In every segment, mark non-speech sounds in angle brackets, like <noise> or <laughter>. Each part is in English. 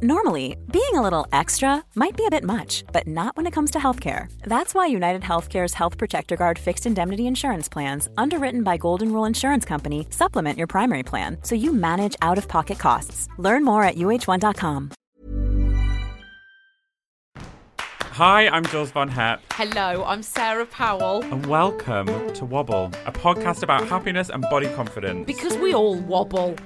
Normally, being a little extra might be a bit much, but not when it comes to healthcare. That's why United Healthcare's Health Protector Guard fixed indemnity insurance plans, underwritten by Golden Rule Insurance Company, supplement your primary plan so you manage out of pocket costs. Learn more at uh1.com. Hi, I'm Jules Von Hep, Hello, I'm Sarah Powell. and welcome to Wobble, a podcast about happiness and body confidence. Because we all wobble.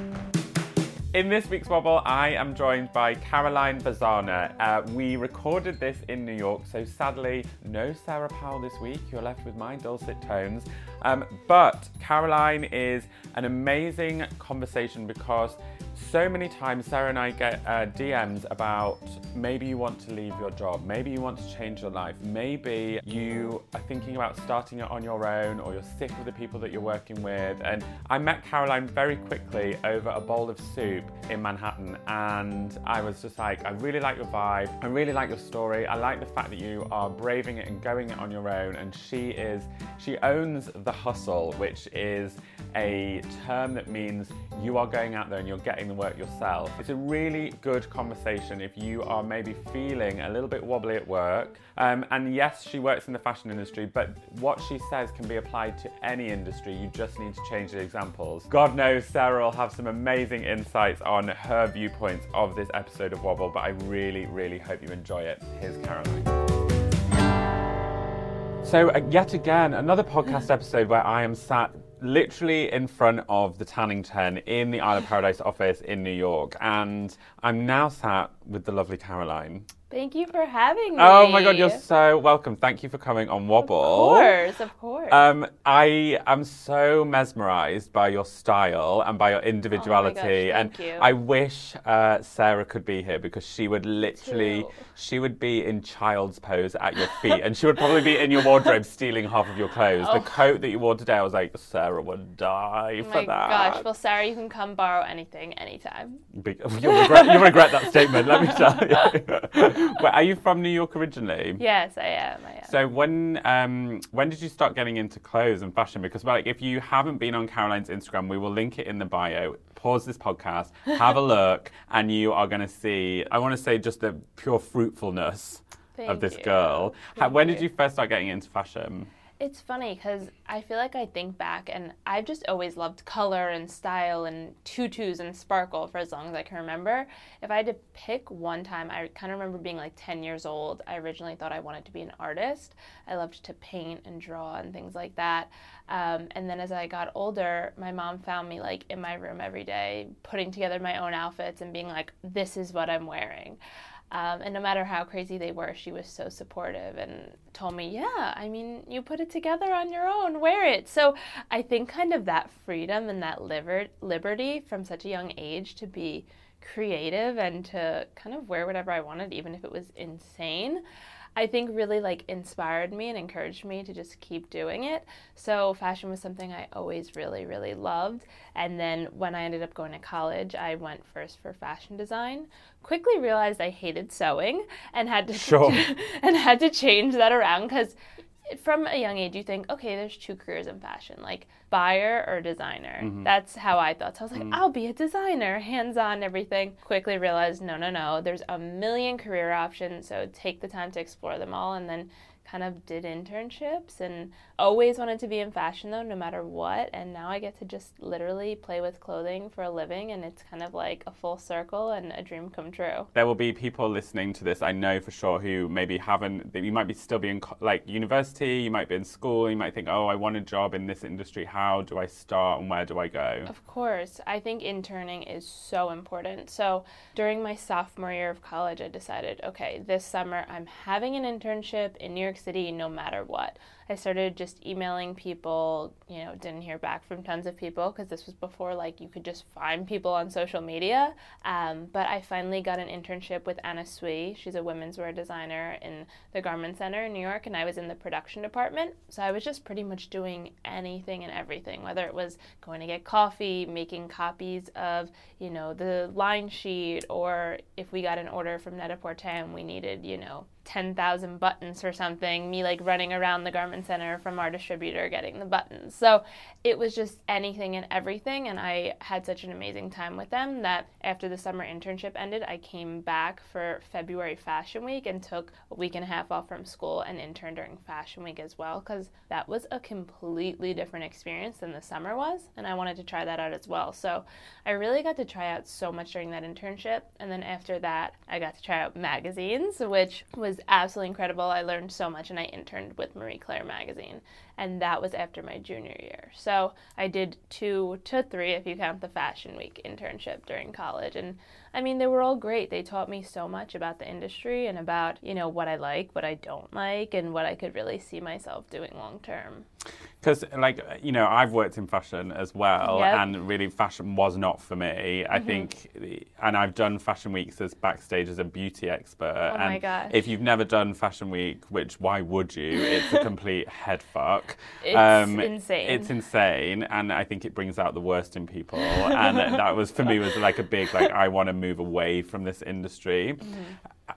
In this week's Wobble, I am joined by Caroline Vazzana. Uh, we recorded this in New York, so sadly, no Sarah Powell this week. You're left with my dulcet tones. Um, but Caroline is an amazing conversation because so many times Sarah and I get uh, DMs about maybe you want to leave your job, maybe you want to change your life, maybe you are thinking about starting it on your own or you're sick of the people that you're working with. And I met Caroline very quickly over a bowl of soup in Manhattan and I was just like, I really like your vibe, I really like your story, I like the fact that you are braving it and going it on your own. And she is, she owns the hustle, which is a term that means you are going out there and you're getting the work yourself. It's a really good conversation if you are maybe feeling a little bit wobbly at work. Um, and yes, she works in the fashion industry, but what she says can be applied to any industry. You just need to change the examples. God knows Sarah will have some amazing insights on her viewpoints of this episode of Wobble, but I really, really hope you enjoy it. Here's Caroline. So, uh, yet again, another podcast episode where I am sat literally in front of the Tannington in the Isle of Paradise office in New York. And I'm now sat with the lovely Caroline. Thank you for having me. Oh my God, you're so welcome. Thank you for coming on Wobble. Of course, of course. Um, I am so mesmerized by your style and by your individuality, Oh thank and you. I wish uh, Sarah could be here because she would literally, too. she would be in child's pose at your feet, and she would probably be in your wardrobe <laughs> stealing half of your clothes. The coat that you wore today, I was like, Sarah would die oh for my that. gosh. Well, Sarah, you can come borrow anything anytime. Big- <laughs> you'll regret, you'll regret that statement. Let me <laughs> tell you. <laughs> Wait, are you from New York originally? Yes, I am. I am. So when um, when did you start getting into clothes and fashion? Because like if you haven't been on Caroline's Instagram, we will link it in the bio. Pause this podcast, have a <laughs> look, and you are going to see. I want to say just the pure fruitfulness of this you. girl. How, Thank when did you first start getting into fashion? It's funny because I feel like I think back and I've just always loved color and style and tutus and sparkle for as long as I can remember. If I had to pick one time, I kind of remember being like 10 years old. I originally thought I wanted to be an artist. I loved to paint and draw and things like that. Um, and then as I got older, my mom found me like in my room every day, putting together my own outfits and being like, this is what I'm wearing. Um, and no matter how crazy they were, she was so supportive and told me, Yeah, I mean, you put it together on your own, wear it. So I think kind of that freedom and that liber- liberty from such a young age to be creative and to kind of wear whatever I wanted, even if it was insane. I think really like inspired me and encouraged me to just keep doing it. So fashion was something I always really really loved. And then when I ended up going to college, I went first for fashion design. Quickly realized I hated sewing and had to Sure. <laughs> and had to change that around cuz from a young age you think okay there's two careers in fashion like buyer or designer. Mm-hmm. That's how i thought. So i was like mm. i'll be a designer hands on everything. Quickly realized no no no there's a million career options so take the time to explore them all and then kind of did internships and always wanted to be in fashion though, no matter what. And now I get to just literally play with clothing for a living, and it's kind of like a full circle and a dream come true. There will be people listening to this, I know for sure, who maybe haven't, you might be still be in like university, you might be in school, you might think, oh, I want a job in this industry. How do I start and where do I go? Of course. I think interning is so important. So during my sophomore year of college, I decided, okay, this summer I'm having an internship in New York City no matter what. I started just emailing people, you know, didn't hear back from tons of people because this was before like you could just find people on social media. Um, but I finally got an internship with Anna Sui. She's a women's wear designer in the Garment Center in New York, and I was in the production department. So I was just pretty much doing anything and everything, whether it was going to get coffee, making copies of, you know, the line sheet, or if we got an order from Net-a-Porter and we needed, you know, 10,000 buttons or something, me like running around the garment center from our distributor getting the buttons. So it was just anything and everything. And I had such an amazing time with them that after the summer internship ended, I came back for February Fashion Week and took a week and a half off from school and interned during Fashion Week as well, because that was a completely different experience than the summer was. And I wanted to try that out as well. So I really got to try out so much during that internship. And then after that, I got to try out magazines, which was was absolutely incredible. I learned so much, and I interned with Marie Claire magazine, and that was after my junior year. So I did two to three, if you count the Fashion Week internship during college, and I mean they were all great. They taught me so much about the industry and about you know what I like, what I don't like, and what I could really see myself doing long term because like you know i've worked in fashion as well yep. and really fashion was not for me mm-hmm. i think and i've done fashion weeks as backstage as a beauty expert oh and my gosh. if you've never done fashion week which why would you it's a <laughs> complete head fuck it's um, insane. it's insane and i think it brings out the worst in people. And that was for me was like a big like i want to move away from this industry. Mm-hmm.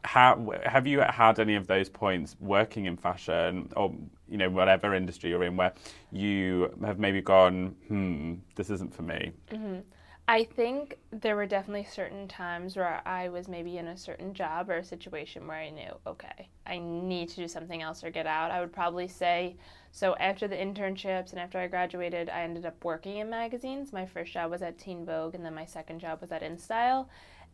How have you had any of those points working in fashion or you know whatever industry you're in where you have maybe gone hmm this isn't for me. Mm-hmm. I think there were definitely certain times where i was maybe in a certain job or a situation where i knew okay i need to do something else or get out. I would probably say so after the internships and after i graduated i ended up working in magazines. My first job was at teen vogue and then my second job was at InStyle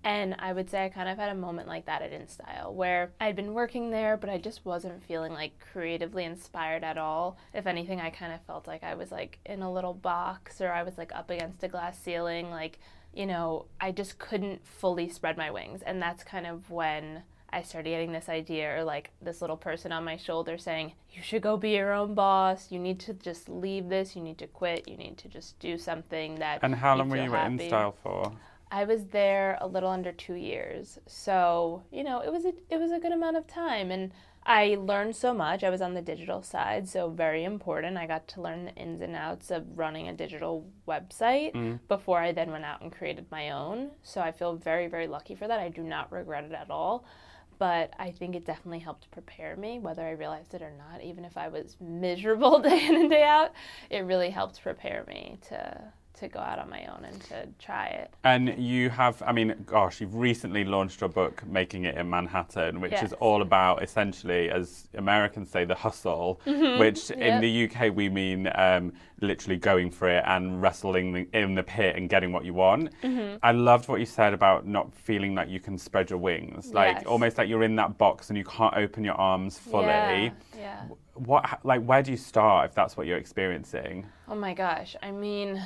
and I would say I kind of had a moment like that at InStyle where I'd been working there, but I just wasn't feeling like creatively inspired at all. If anything, I kind of felt like I was like in a little box or I was like up against a glass ceiling. Like, you know, I just couldn't fully spread my wings. And that's kind of when I started getting this idea or like this little person on my shoulder saying, You should go be your own boss. You need to just leave this. You need to quit. You need to just do something that. And how long were you happy. at InStyle for? I was there a little under two years, so you know it was a it was a good amount of time, and I learned so much. I was on the digital side, so very important. I got to learn the ins and outs of running a digital website mm. before I then went out and created my own. So I feel very very lucky for that. I do not regret it at all. But I think it definitely helped prepare me, whether I realized it or not. Even if I was miserable <laughs> day in and day out, it really helped prepare me to to go out on my own and to try it. And you have, I mean, gosh, you've recently launched your book, Making It in Manhattan, which yes. is all about essentially, as Americans say, the hustle, mm-hmm. which <laughs> yep. in the UK we mean um, literally going for it and wrestling in the pit and getting what you want. Mm-hmm. I loved what you said about not feeling like you can spread your wings, like yes. almost like you're in that box and you can't open your arms fully. Yeah. yeah. What, like, where do you start if that's what you're experiencing? Oh my gosh. I mean,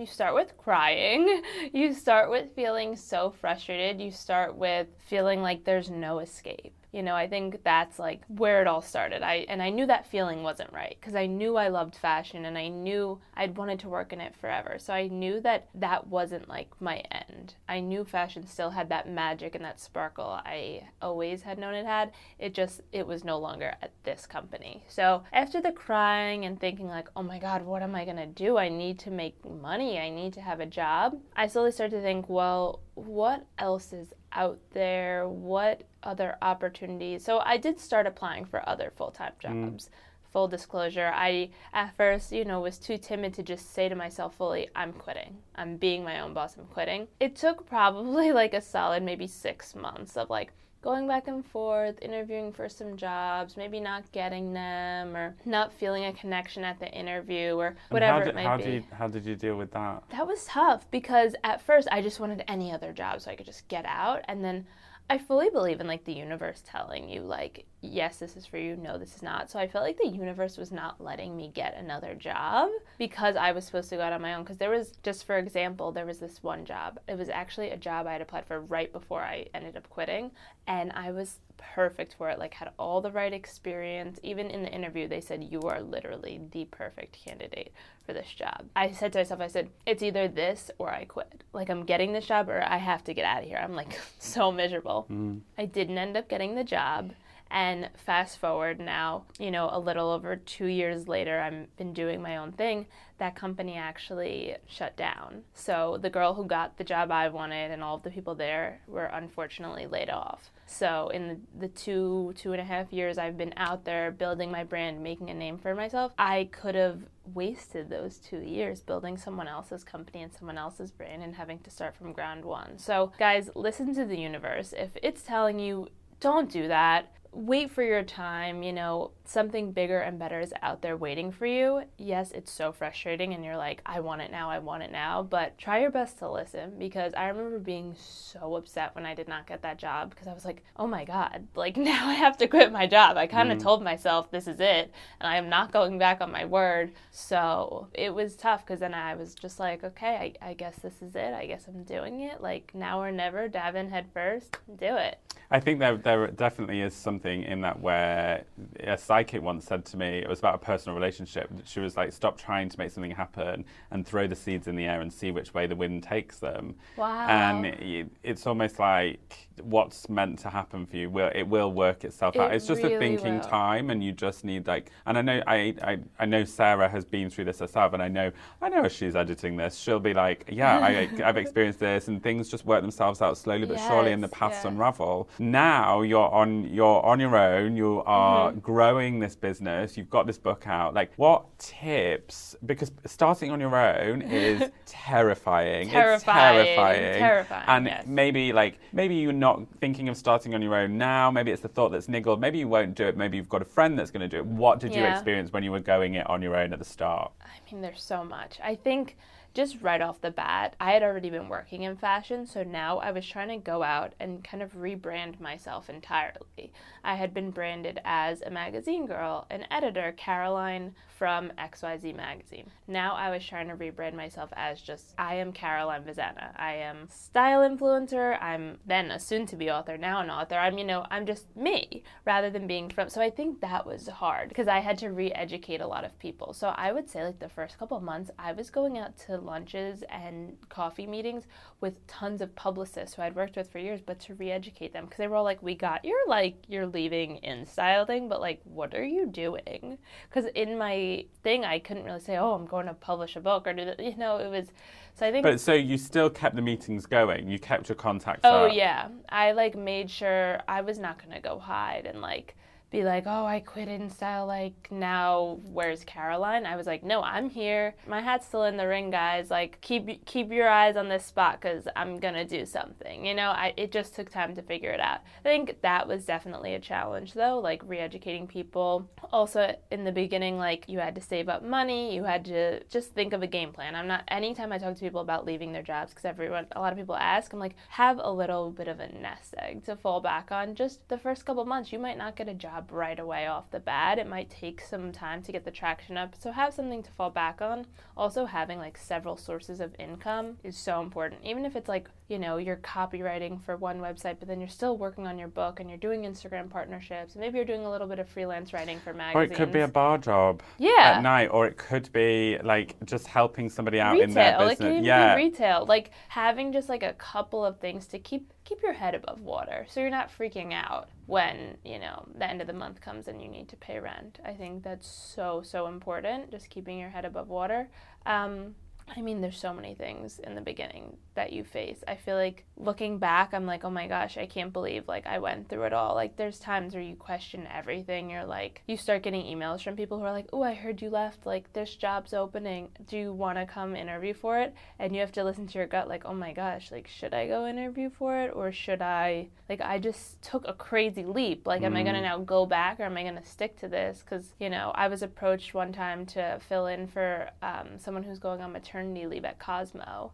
you start with crying. You start with feeling so frustrated. You start with feeling like there's no escape. You know, I think that's like where it all started. I and I knew that feeling wasn't right because I knew I loved fashion and I knew I'd wanted to work in it forever. So I knew that that wasn't like my end. I knew fashion still had that magic and that sparkle I always had known it had. It just it was no longer at this company. So after the crying and thinking like, "Oh my god, what am I going to do? I need to make money. I need to have a job." I slowly started to think, "Well, what else is out there? What other opportunities? So I did start applying for other full time mm. jobs. Mm. Full disclosure, I at first, you know, was too timid to just say to myself fully, I'm quitting. I'm being my own boss, I'm quitting. It took probably <laughs> like a solid maybe six months of like going back and forth, interviewing for some jobs, maybe not getting them, or not feeling a connection at the interview, or whatever did, it might how be. Did you, how did you deal with that? That was tough because at first I just wanted any other job so I could just get out. And then I fully believe in like the universe telling you, like, yes, this is for you, no, this is not. So I felt like the universe was not letting me get another job because I was supposed to go out on my own. Because there was, just for example, there was this one job. It was actually a job I had applied for right before I ended up quitting. And I was perfect for it, like, had all the right experience. Even in the interview, they said, you are literally the perfect candidate for this job. I said to myself, I said, it's either this or I quit. Like, I'm getting this job or I have to get out of here. I'm like <laughs> so miserable. Mm. I didn't end up getting the job. And fast forward now, you know, a little over two years later, I've been doing my own thing. That company actually shut down. So the girl who got the job I wanted and all of the people there were unfortunately laid off. So in the, the two, two and a half years I've been out there building my brand, making a name for myself, I could have wasted those two years building someone else's company and someone else's brand and having to start from ground one. So, guys, listen to the universe. If it's telling you, don't do that, wait for your time, you know, something bigger and better is out there waiting for you. Yes, it's so frustrating and you're like, I want it now, I want it now, but try your best to listen because I remember being so upset when I did not get that job because I was like, oh my God, <laughs> like now I have to quit my job. I kind of Mm. told myself this is it and I am not going back on my word. So it was tough because then I was just like, okay, I, I guess this is it. I guess I'm doing it. Like now or never, dive in head first, do it. I think there, there definitely is something in that where a psychic once said to me, it was about a personal relationship. She was like, stop trying to make something happen and throw the seeds in the air and see which way the wind takes them. Wow. And it, it's almost like what's meant to happen for you will it will work itself out. It It's just a thinking will. time, and you just need like. And I know I, I I know Sarah has been through this herself, and I know I know as she's editing this, she'll be like, yeah, I, I've <laughs> experienced this, and things just work themselves out slowly but surely, and the paths yeah. unravel. Now you're on you're on your own. You are Mm-hmm. growing this business. You've got this book out. Like, what tips? Because starting on your own <laughs> is terrifying. It's Terrifying, terrifying. terrifying, And yes. maybe like maybe you're not thinking of starting on your own now. Maybe it's the thought that's niggled. Maybe you won't do it. Maybe you've got a friend that's going to do it. What did you experience when you were going it on your own at the start? I mean, there's so much. I think just right off the bat, I had already been working in fashion, so now I was trying to go out and kind of rebrand myself entirely. I had been branded as a magazine girl, an editor, Caroline from XYZ Magazine. Now I was trying to rebrand myself as just I am Caroline Vazzana. I am style influencer. I'm then a soon to be author, now an author. I'm, you know, I'm just me rather than being from. So I think that was hard because I had to re educate a lot of people. So I would say, like, the first couple of months, I was going out to lunches and coffee meetings with tons of publicists who I'd worked with for years, but to re educate them because they were all like, we got your, like, you're leaving InStyle thing, but like, what are you doing? Because in my thing, I couldn't really say, oh, I'm going to publish a book or do that. You know, it was. So I think. But so you still kept the meetings going. You kept your contacts Oh up. yeah, I like made sure I was not gonna go hide and like be like, oh, I quit InStyle. Like now, where's Caroline? I was like, no, I'm here. My hat's still in the ring, guys. Like keep keep your eyes on this spot because I'm gonna do something. You know, I it just took time to figure it out. I think that was definitely a challenge though, like re-educating people. Also in the beginning, like you had to save up money. You had to just think of a game plan. I'm not. Anytime I talk to people about leaving their jobs, because everyone, a lot of people ask, I'm like, have a little bit of a nest egg to fall back on. Just the first couple months, you might not get a job right away off the bat. It might take some time to get the traction up. So have something to fall back on. Also, having like several sources of income is so important. Even if it's like, you know, you're copywriting for one website, but then you're still working on your book and you're doing Instagram partnerships. And maybe you're doing a little bit of freelance writing for magazines. Or it could be a bar job Yeah. at night, or it could be like just helping somebody out in their retail. Like business. even yeah, retail. Like having just like a couple of things to keep keep your head above water, so you're not freaking out when you know the end of the month comes and you need to pay rent. I think that's so so important. Just keeping your head above water. Um, I mean, there's so many things in the beginning that you face. I feel like looking back, I'm like, oh my gosh, I can't believe like I went through it all. Like there's times where you question everything. You're like, you start getting emails from people who are like, oh, I heard you left. Like this job's opening. Do you want to come interview for it? And you have to listen to your gut, like, oh my gosh, like should I go interview for it or should I? Like I just took a crazy leap. Like, am I gonna now go back or am I gonna stick to this? Because you know, I was approached one time to fill in for um, someone who's going on maternity maternity leave at Cosmo.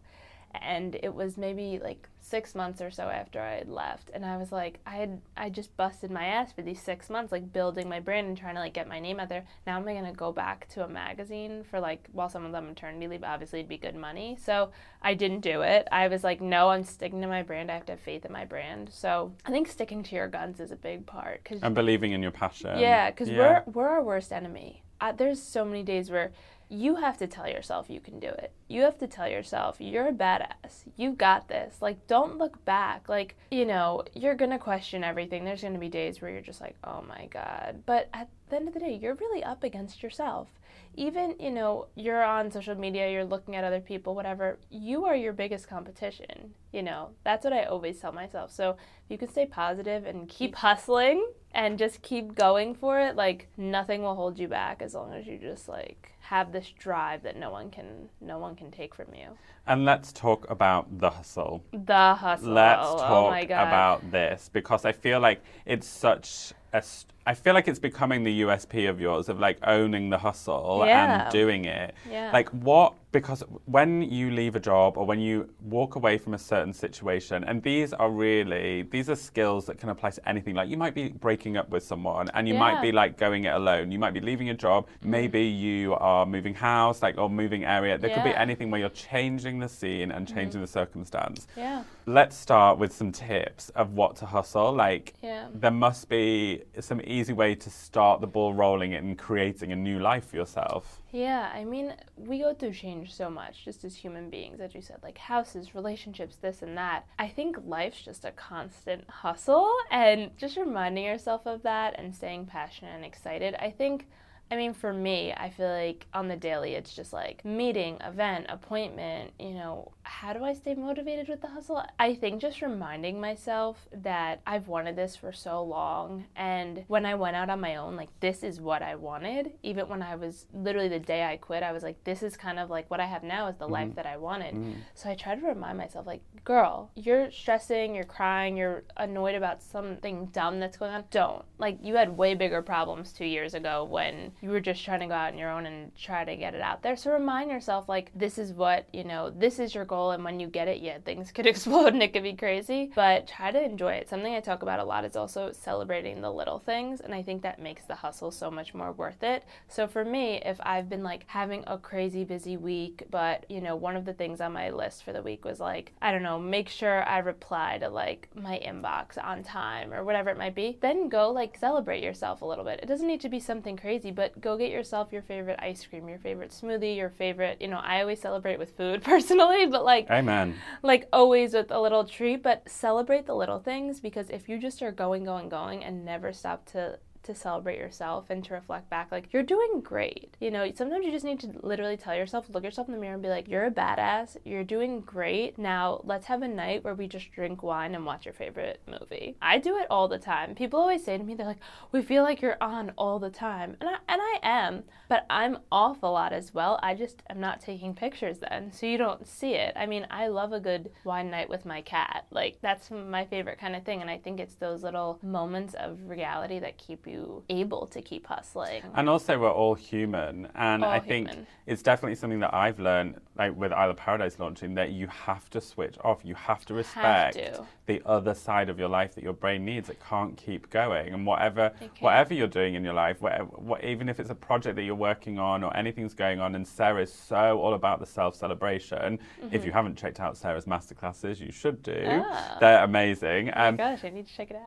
And it was maybe like six months or so after I had left. And I was like, I had I just busted my ass for these six months, like building my brand and trying to like get my name out there. Now am I gonna go back to a magazine for like while someone's on maternity leave, obviously it'd be good money. So I didn't do it. I was like, no, I'm sticking to my brand. I have to have faith in my brand. So I think sticking to your guns is a big part. Cause, and believing in your passion. Yeah, because yeah. we're, we're our worst enemy. Uh, there's so many days where you have to tell yourself you can do it. You have to tell yourself you're a badass. You got this. Like, don't look back. Like, you know, you're going to question everything. There's going to be days where you're just like, oh my God. But at the end of the day, you're really up against yourself. Even, you know, you're on social media, you're looking at other people, whatever, you are your biggest competition. You know, that's what I always tell myself. So if you can stay positive and keep hustling and just keep going for it, like, nothing will hold you back as long as you just, like, have this drive that no one can no one can take from you. And let's talk about the hustle. The hustle. Let's oh talk oh about this because I feel like it's such a I feel like it's becoming the USP of yours of like owning the hustle yeah. and doing it. Yeah. Like what because when you leave a job or when you walk away from a certain situation and these are really these are skills that can apply to anything like you might be breaking up with someone and you yeah. might be like going it alone you might be leaving a job mm-hmm. maybe you are moving house like or moving area there yeah. could be anything where you're changing the scene and changing mm-hmm. the circumstance yeah let's start with some tips of what to hustle like yeah. there must be some easy way to start the ball rolling and creating a new life for yourself yeah, I mean, we go through change so much just as human beings, as you said, like houses, relationships, this and that. I think life's just a constant hustle, and just reminding yourself of that and staying passionate and excited. I think I mean, for me, I feel like on the daily, it's just like meeting, event, appointment. You know, how do I stay motivated with the hustle? I think just reminding myself that I've wanted this for so long. And when I went out on my own, like, this is what I wanted. Even when I was literally the day I quit, I was like, this is kind of like what I have now is the mm-hmm. life that I wanted. Mm-hmm. So I try to remind myself, like, girl, you're stressing, you're crying, you're annoyed about something dumb that's going on. Don't. Like, you had way bigger problems two years ago when you were just trying to go out on your own and try to get it out there. So remind yourself, like, this is what, you know, this is your goal. And when you get it, yeah, things <laughs> could explode and it could be crazy, but try to enjoy it. Something I talk about a lot is also celebrating the little things. And I think that makes the hustle so much more worth it. So for me, if I've been like having a crazy busy week, but, you know, one of the things on my list for the week was like, I don't know, make sure I reply to like my inbox on time or whatever it might be, then go like celebrate yourself a little bit. It doesn't need to be something crazy, but go get yourself your favorite ice cream, your favorite smoothie, your favorite, you know, I always celebrate with food <laughs> personally, but like Amen. Like always with a little treat, but celebrate the little things because if you just are going, going, going and never stop to to celebrate yourself and to reflect back like you're doing great. You know, sometimes you just need to literally tell yourself, look yourself in the mirror and be like, you're a badass, you're doing great. Now, let's have a night where we just drink wine and watch your favorite movie. I do it all the time. People always say to me they're like, "We feel like you're on all the time." And I and I am, but I'm off a lot as well. I just am not taking pictures then, so you don't see it. I mean, I love a good wine night with my cat. Like that's my favorite kind of thing, and I think it's those little moments of reality that keep you able to keep hustling. And also, we're all human, and all I think human. it's definitely something that I've learned, like with Isle of Paradise launching, that you have to switch off. You have to respect have to. the other side of your life that your brain needs. It can't keep going, and whatever whatever you're doing in your life, whatever, what, even if it's a project that you're working on or anything's going on, and Sarah is so all about the self celebration. Mm-hmm. If you haven't checked out Sarah's masterclasses, you should do. Ah. They're amazing. Oh um, gosh, I need to check it out.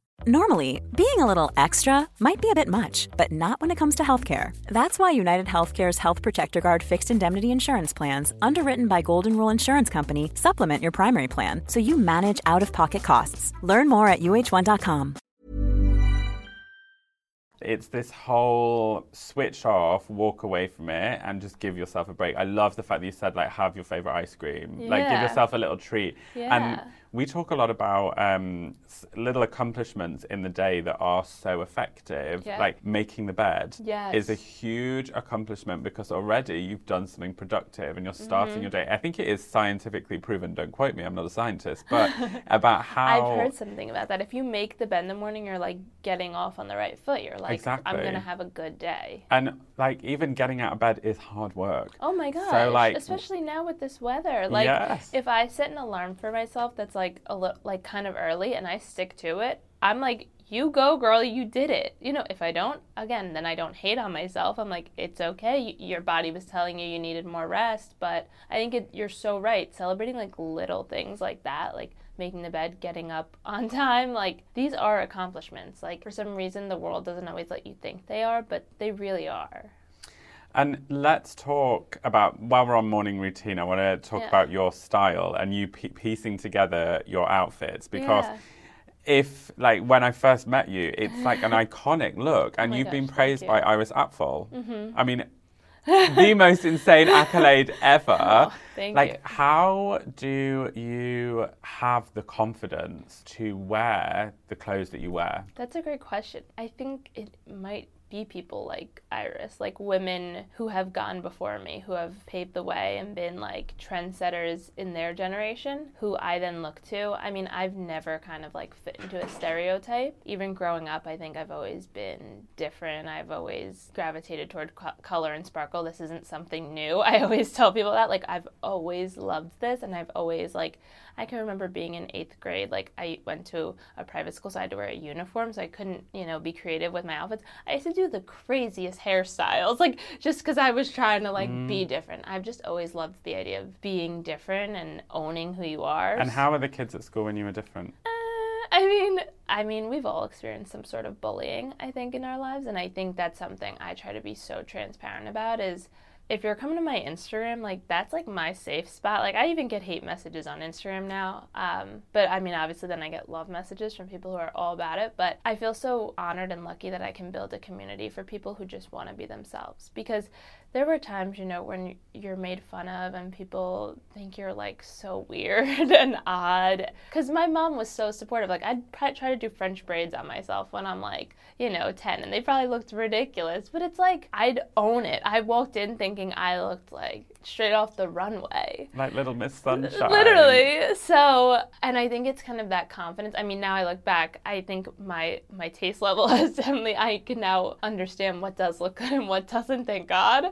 Normally, being a little extra might be a bit much, but not when it comes to healthcare. That's why United Healthcare's Health Protector Guard fixed indemnity insurance plans, underwritten by Golden Rule Insurance Company, supplement your primary plan so you manage out of pocket costs. Learn more at uh1.com. It's this whole switch off, walk away from it, and just give yourself a break. I love the fact that you said, like, have your favorite ice cream. Like, give Yeah. yourself a little treat. Yeah. And we talk a lot about um, little accomplishments in the day that are so effective. Yeah. Like making the bed Yes. is a huge accomplishment because already you've done something productive and you're starting Mm-hmm. your day. I think it is scientifically proven. Don't quote me. I'm not a scientist, but <laughs> about how I've heard something about that. If you make the bed in the morning, you're like getting off on the right foot. You're like, I'm gonna have a good day. and like even getting out of bed is hard work. Oh my gosh! So like- especially now with this weather. Like, Yes. if I set an alarm for myself that's like a li- like kind of early and I stick to it, I'm like, you go, girl, you did it. You know, if I don't, again, then I don't hate on myself. I'm like, it's okay. Your body was telling you you needed more rest, but I think it, you're so right. Celebrating like little things like that, like making the bed, getting up <laughs> on time, like these are accomplishments. Like for some reason, the world doesn't always let you think they are, but they really are. And let's talk about while we're on morning routine. I want to talk Yeah. about your style and you pe- piecing together your outfits because. Yeah. If like when I first met you, it's like an <laughs> iconic look, and Oh you've been gosh, thank praised you. Mm-hmm. by Iris Apfel. I mean, <laughs> the most insane accolade ever. <laughs> Oh, like, you. how do you have the confidence to wear the clothes that you wear? That's a great question. I think it might be people like Iris, like women who have gone before me, who have paved the way and been like trendsetters in their generation, who I then look to. I mean, I've never kind of like fit into a stereotype. Even growing up, I think I've always been different. I've always gravitated toward co- color and sparkle. This isn't something new. <laughs> I always tell people that. Like, I've always loved this, and I've always like, I can remember being in eighth grade. Like, I went to a private school, so I had to wear a uniform, so I couldn't, you know, be creative with my outfits. I used to do the craziest hairstyles, like just because I was trying to like be different. I've just always loved the idea of being different and owning who you are. And how were the kids at school when you were different? Uh, I mean, I mean, we've all experienced some sort of bullying, I think, in our lives, and I think that's something I try to be so transparent about. Is if you're coming to my Instagram, like that's like my safe spot. Like I even get hate messages on Instagram now. Um, but I mean, obviously, then I get love messages from people who are all about it. But I feel so honored and lucky that I can build a community for people who just want to be themselves. Because there were times, you know, when you're made fun of and people think you're like so <laughs> weird and odd. Because my mom was so supportive. Like, I'd try to do French braids on myself when I'm like, you know, 10, and they probably looked ridiculous. But it's like, I'd own it. I walked in thinking I looked like straight off the runway. Like Little Miss <laughs> Sunshine. Literally. So, and I think it's kind of that confidence. I mean, now I look back, I think my my taste level <laughs> has definitely. I can now understand what does look good and what doesn't. Thank God.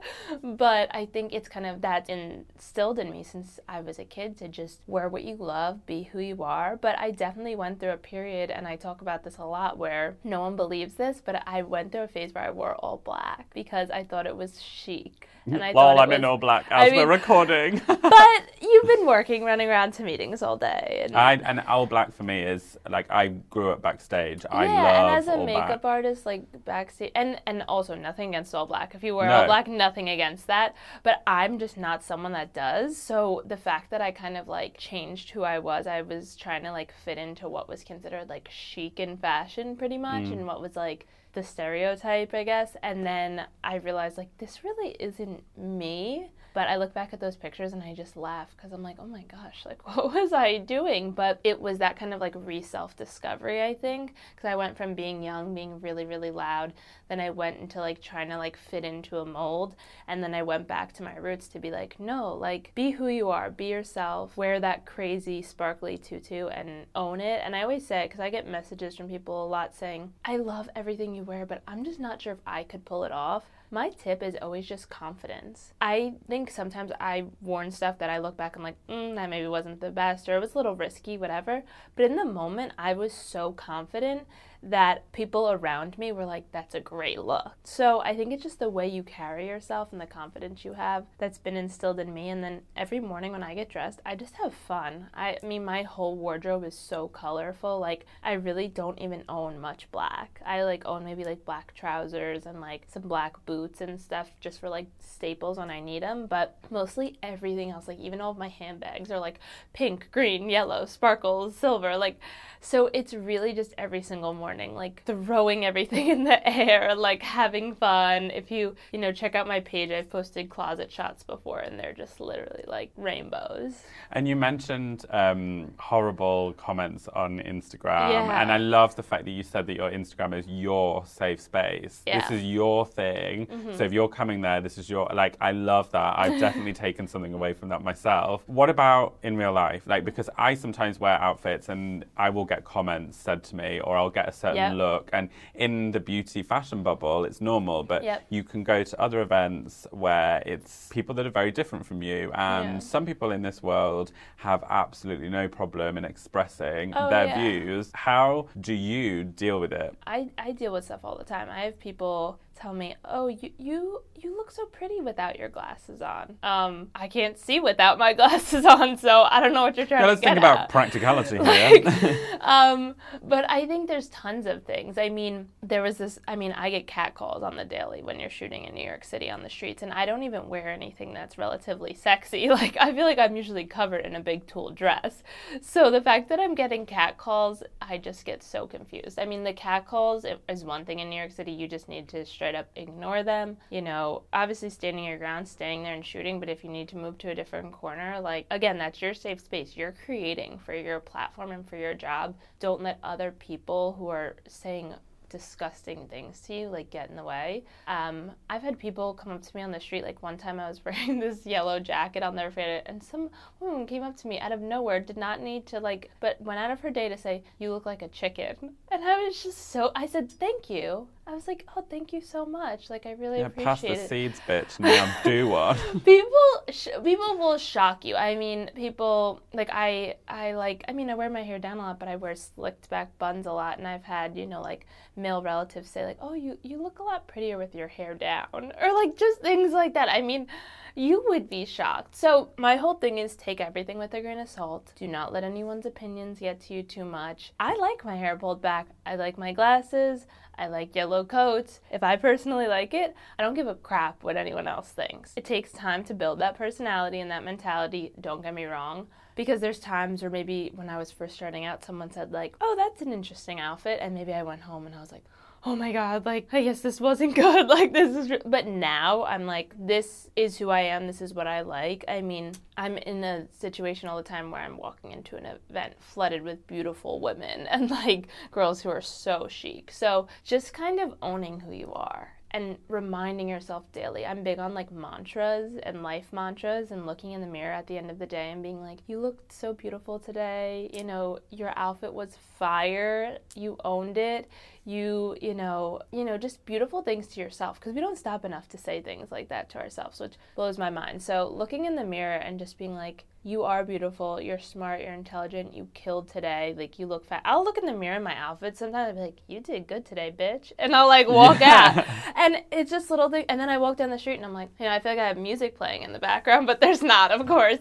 But I think it's kind of that instilled in me since I was a kid to just wear what you love, be who you are. But I definitely went through a period, and I talk about this a lot, where no one believes this, but I went through a phase where I wore all black because I thought it was chic. And I Lol, I'm in all black I as we're recording. <laughs> <laughs> but you've been working, running around to meetings all day, and I, and all black for me is like I grew up backstage. I yeah, love and as a all makeup black. artist, like backstage, and and also nothing against all black. If you wear No. all black, nothing against that. But I'm just not someone that does. So the fact that I kind of like changed who I was, I was trying to like fit into what was considered like chic in fashion, pretty much, Mm. and what was like the stereotype, I guess. And then I realized like this really isn't me. But I look back at those pictures and I just laugh because I'm like, oh my gosh, like <laughs> what was I doing? But it was that kind of like re self discovery, I think, because I went from being young, being really, really loud, then I went into like trying to like fit into a mold, and then I went back to my roots to be like, no, like be who you are, be yourself, wear that crazy sparkly tutu and own it. And I always say it because I get messages from people a lot saying, I love everything you wear, but I'm just not sure if I could pull it off. My tip is always just confidence. I think sometimes I worn stuff that I look back and like, mm, that maybe wasn't the best or it was a little risky, whatever. But in the moment, I was so confident that people around me were like, that's a great look. So I think it's just the way you carry yourself and the confidence you have that's been instilled in me. And then every morning when I get dressed, I just have fun. I, I mean, my whole wardrobe is so colorful. Like, I really don't even own much black. I like own maybe like black trousers and like some black boots and stuff just for like staples when I need them. But mostly everything else, like even all of my handbags are like pink, green, yellow, sparkles, silver. Like, so it's really just every single morning, like throwing everything in the air, like having fun. If you, you know, check out my page, I've posted closet shots before and they're just literally like rainbows. And you mentioned um, horrible comments on Instagram, Yeah. and I love the fact that you said that your Instagram is your safe space. Yeah. This is your thing. So if you're coming there, this is your like. I love that. I've <laughs> definitely taken something away from that myself. What about in real life? Like because I sometimes wear outfits and I will get comments said to me, or I'll get a certain Yep. look. And in the beauty fashion bubble, it's normal, but Yep. you can go to other events where it's people that are very different from you and Yeah. some people in this world have absolutely no problem in expressing Oh, their yeah. views. How do you deal with it? I, I deal with stuff all the time. I have people tell me, "Oh, you you you look so pretty without your glasses on." Um, I can't see without my <laughs> glasses on, so I don't know what you're trying Yeah, to let's think about at. practicality <laughs> Like, here. um, but I think there's tons of things. I mean, there was this. I mean, I get catcalls on the daily when you're shooting in New York City on the streets, and I don't even wear anything that's relatively sexy. <laughs> Like, I feel like I'm usually covered in a big tulle dress. So the fact that I'm getting catcalls, I just get so confused. I mean, the catcalls is one thing in New York City. You just need to straight up ignore them. You know, obviously standing your ground, staying there and shooting. But if you need to move to a different corner, like again, that's your safe space. You're creating for your platform and for your job. Don't let other people who are saying disgusting things to you like get in the way um, i've had people come up to me on the street like one time i was <laughs> wearing this yellow jacket i'll never and some woman came up to me out of nowhere did not need to like but went out of her day to say you look like a chicken <laughs> and i was just so i said thank you i was like oh thank you so much. Like i really yeah, appreciate pass the it. seeds, bitch. Now <laughs> do one. people sh- people will shock you. I mean people like i i like i mean i wear my hair down a lot but i wear slicked back buns a lot and i've had you know like male relatives say like oh you you look a lot prettier with your hair down <laughs> or like just things like that. I mean you would be shocked. So my whole thing is take everything with a grain of salt. Do not let anyone's opinions get to you too much. I like my hair pulled back. I like my glasses I like yellow coats. If I personally like it, I don't give a crap what anyone else thinks. It takes time to build that personality and that mentality, don't get me wrong. Because there's times where maybe when I was first starting out, someone said, like, oh, that's an interesting outfit. And maybe I went home and I was like, oh my God, like, I guess this wasn't <laughs> good. Like, this is. Re-. But now I'm like, this is who I am. This is what I like. I mean, I'm in a situation all the time where I'm walking into an event flooded with beautiful women and <laughs> like girls who are so chic. So just kind of owning who you are and reminding yourself daily. I'm big on like mantras and life mantras and looking in the mirror at the end of the day and being like, you looked so beautiful today. You know, your outfit was fire. You owned it. You, you know, you know, just beautiful things to yourself because we don't stop enough to say things like that to ourselves, which blows my mind. So looking in the mirror and just being like, you are beautiful, you're smart, you're intelligent, you killed today, like you look fat. I'll look in the mirror in my outfit sometimes and be like, you did good today, bitch. And I'll like walk out. <laughs> And it's just little thing. And then I walk down the street and I'm like, you know, I feel like I have music playing in the background, <laughs> but there's not, of course.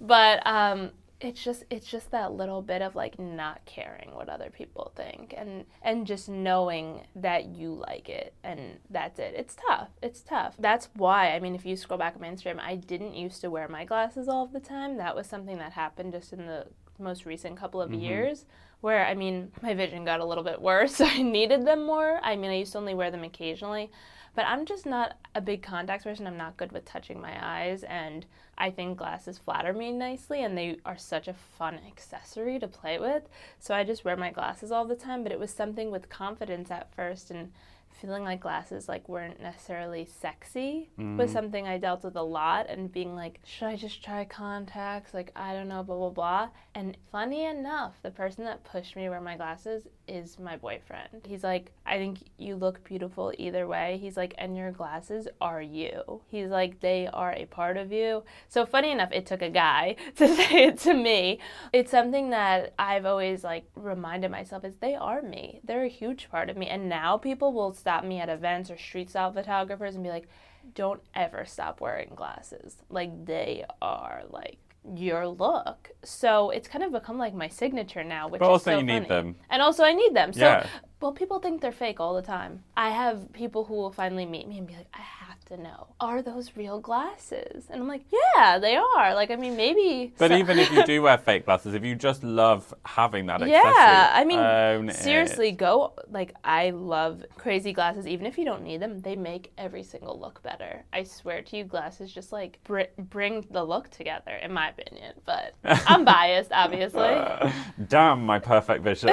But um, it's just it's just that little bit of like not caring what other people think and and just knowing that you like it and that's it. It's tough. It's tough. That's why i mean if you scroll back on my instagram i didn't used to wear my glasses all the time. That was something that happened just in the most recent couple of mm-hmm. years where i mean my vision got a little bit <laughs> worse <laughs> i needed them more i mean i used to only wear them occasionally but I'm just not a big contacts person. I'm not good with touching my eyes, and I think glasses flatter me nicely, and they are such a fun accessory to play with. So I just wear my glasses all the time. But it was something with confidence at first, and feeling like glasses like weren't necessarily sexy mm-hmm. was something I dealt with a lot and being like, should I just try contacts? Like I don't know, blah blah blah. And funny enough, the person that pushed me to wear my glasses is my boyfriend. He's like, I think you look beautiful either way. He's like, and your glasses are you. He's like, they are a part of you. So funny enough, it took a guy <laughs> to say it to me. It's something that I've always like reminded myself is they are me. They're a huge part of me. And now people will stop me at events or street style photographers and be like, don't ever stop wearing glasses. Like they are like your look. So it's kind of become like my signature now, which but also so you funny. need them. And also I need them. So yeah. Well people think they're fake all the time. I have people who will finally meet me and be like, I have to know. Are those real glasses? And i'm like yeah they are. Like i mean maybe but so- even if you do wear <laughs> fake glasses if you just love having that accessory, yeah i mean seriously it. go like i love crazy glasses. Even if you don't need them they make every single look better. I swear to you glasses just like br- bring the look together in my opinion. But i'm <laughs> biased obviously. <laughs> Damn my perfect vision.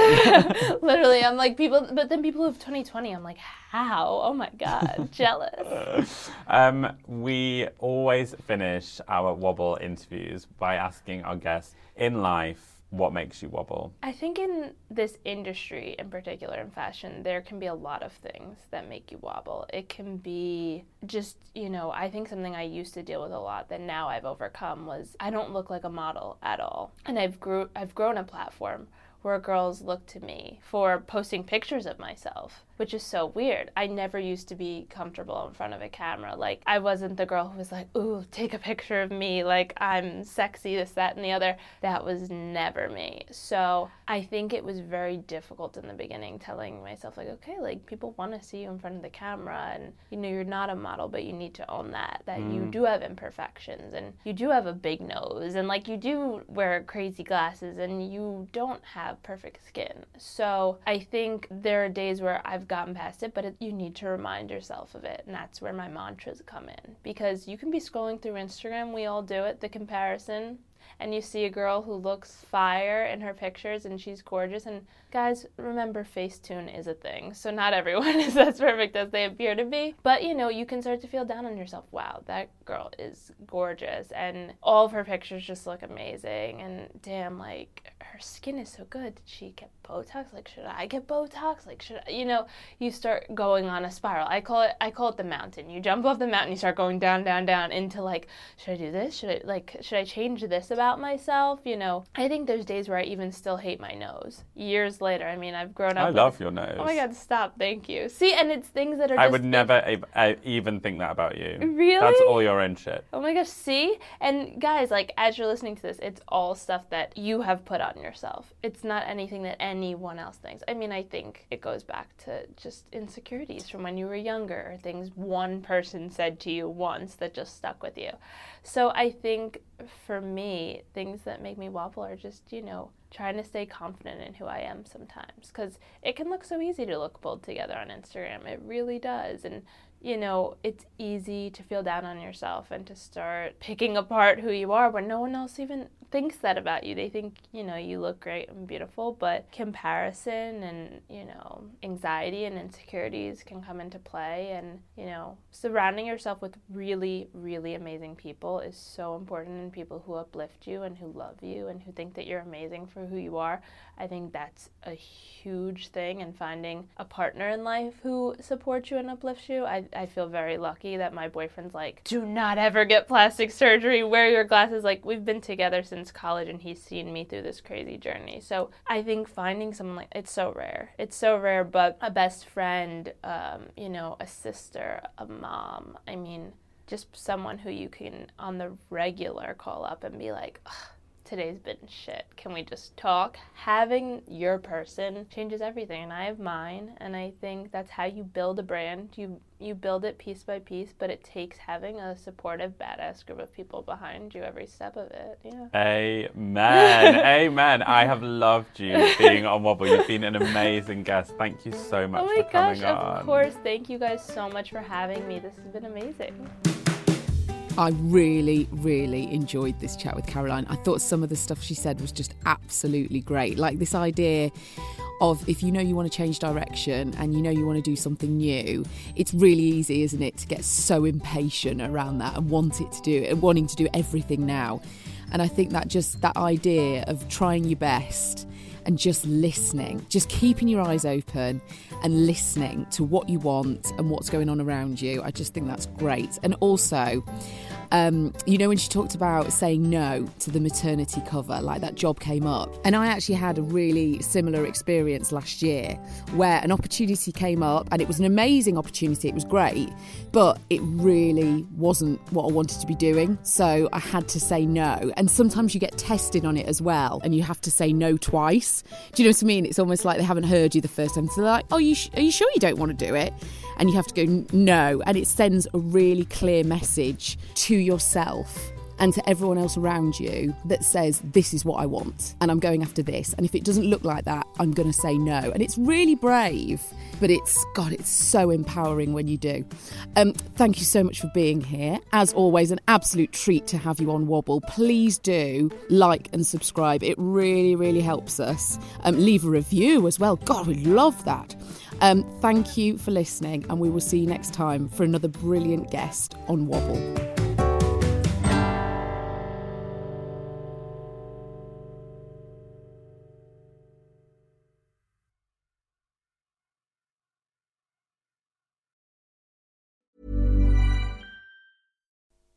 Literally i'm like people but then people have 2020 i'm like how oh my god <laughs> jealous um, we always finish our wobble interviews by asking our guests in life what makes you wobble? I think in this industry in particular in fashion, there can be a lot of things that make you wobble. It can be just, you know, I think something I used to deal with a lot that now I've overcome was I don't look like a model at all. And I've grew I've grown a platform where girls look to me for posting pictures of myself which is so weird. I never used to be comfortable in front of a camera. Like, I wasn't the girl who was like, ooh, take a picture of me, like, I'm sexy, this, that, and the other. That was never me. So I think it was very difficult in the beginning telling myself, like, okay, like, people want to see you in front of the camera, and, you know, you're not a model, but you need to own that, that mm. you do have imperfections, and you do have a big nose, and, like, you do wear crazy glasses, and you don't have perfect skin. So I think there are days where I've gotten past it, but it, you need to remind yourself of it. And that's where my mantras come in. Because you can be scrolling through Instagram, we all do it, the comparison, and you see a girl who looks fire in her pictures and she's gorgeous. And guys, remember Facetune is a thing. So not everyone <laughs> is as perfect as they appear to be. But you know, you can start to feel down on yourself. Wow, that girl is gorgeous. And all of her pictures just look amazing. And damn, like her skin is so good. Did she get Botox? Like, should I get Botox? Like, should I, you know? You start going on a spiral. I call it. I call it the mountain. You jump off the mountain. You start going down, down, down into like, should I do this? Should I like? Should I change this about myself? You know. I think there's days where I even still hate my nose. Years later. I mean, I've grown up. I love your nose. Oh my God! Stop. Thank you. See, and it's things that are. I would never even think that about you. Really? That's all your own shit. Oh my gosh! See, and guys, like as you're listening to this, it's all stuff that you have put on yourself. It's not anything that anyone else thinks. I mean, I think it goes back to just insecurities from when you were younger, things one person said to you once that just stuck with you. So I think for me, things that make me wobble are just, you know, trying to stay confident in who I am sometimes. Because it can look so easy to look pulled together on Instagram. It really does. And you know, it's easy to feel down on yourself and to start picking apart who you are when no one else even thinks that about you. They think, you know, you look great and beautiful, but comparison and, you know, anxiety and insecurities can come into play. And, you know, surrounding yourself with really, really amazing people is so important and people who uplift you and who love you and who think that you're amazing for who you are. I think that's a huge thing. And finding a partner in life who supports you and uplifts you, I, I feel very lucky that my boyfriend's like, do not ever get plastic surgery, wear your glasses. Like, we've been together since since college and he's seen me through this crazy journey. So I think finding someone like it's so rare. It's so rare, but a best friend, um, you know, a sister, a mom. I mean, just someone who you can on the regular call up and be like, today's been shit. Can we just talk? Having your person changes everything, and I have mine, and I think that's how you build a brand. You you build it piece by piece, but it takes having a supportive, badass group of people behind you every step of it. Yeah. Amen. <laughs> Amen. I have loved you being on Wobble. You've been an amazing guest. Thank you so oh much oh my for gosh, coming on. of course. Thank you guys so much for having me. This has been amazing. I really, really enjoyed this chat with Caroline. I thought some of the stuff she said was just absolutely great. Like this idea of if you know you want to change direction and you know you want to do something new, it's really easy, isn't it, to get so impatient around that and want it to do and wanting to do everything now. And I think that just that idea of trying your best and just listening, just keeping your eyes open and listening to what you want and what's going on around you. I just think that's great. And also, um, you know, when she talked about saying no to the maternity cover, like that job came up. And I actually had a really similar experience last year where an opportunity came up and it was an amazing opportunity. It was great, but it really wasn't what I wanted to be doing. So I had to say no. And sometimes you get tested on it as well and you have to say no twice. Do you know what I mean? It's almost like they haven't heard you the first time. So they're like, oh, you sh- are you sure you don't want to do it? And you have to go no. And it sends a really clear message to yourself and to everyone else around you that says, This is what I want, and I'm going after this. And if it doesn't look like that, I'm going to say no. And it's really brave, but it's, God, it's so empowering when you do. Um, thank you so much for being here. As always, an absolute treat to have you on Wobble. Please do like and subscribe, it really, really helps us. Um, leave a review as well. God, we love that. Um, thank you for listening, and we will see you next time for another brilliant guest on Wobble.